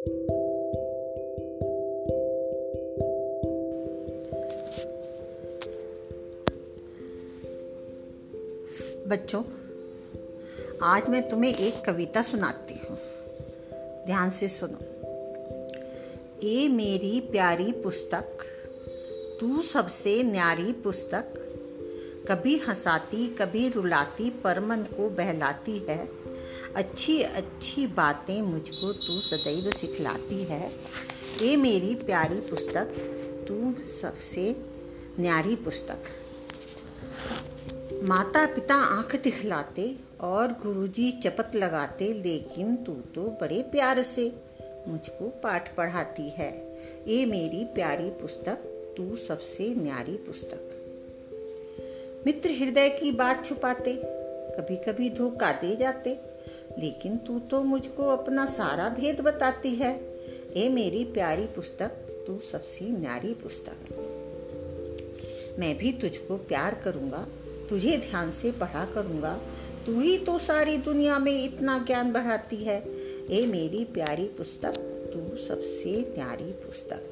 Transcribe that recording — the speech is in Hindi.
बच्चों, आज मैं तुम्हें एक कविता सुनाती हूँ। ध्यान से सुनो। ये मेरी प्यारी पुस्तक, तू सबसे न्यारी पुस्तक कभी हंसाती, कभी रुलाती पर मन को बहलाती है। अच्छी अच्छी बातें मुझको तू सदैव सिखलाती है। ये मेरी प्यारी पुस्तक, तू सबसे न्यारी पुस्तक। माता पिता आँख दिखलाते और गुरुजी चपत लगाते, लेकिन तू तो बड़े प्यार से मुझको पाठ पढ़ाती है। ये मेरी प्यारी पुस्तक, तू सबसे न्यारी पुस्तक। मित्र हृदय की बात छुपाते कभी कभी धोखा दे जाते। लेकिन तू तो मुझको अपना सारा भेद बताती है। ये मेरी प्यारी पुस्तक, तू सबसे न्यारी पुस्तक। मैं भी तुझको प्यार करूँगा, तुझे ध्यान से पढ़ा करूँगा। तू ही तो सारी दुनिया में इतना ज्ञान बढ़ाती है। ए मेरी प्यारी पुस्तक, तू सबसे प्यारी पुस्तक।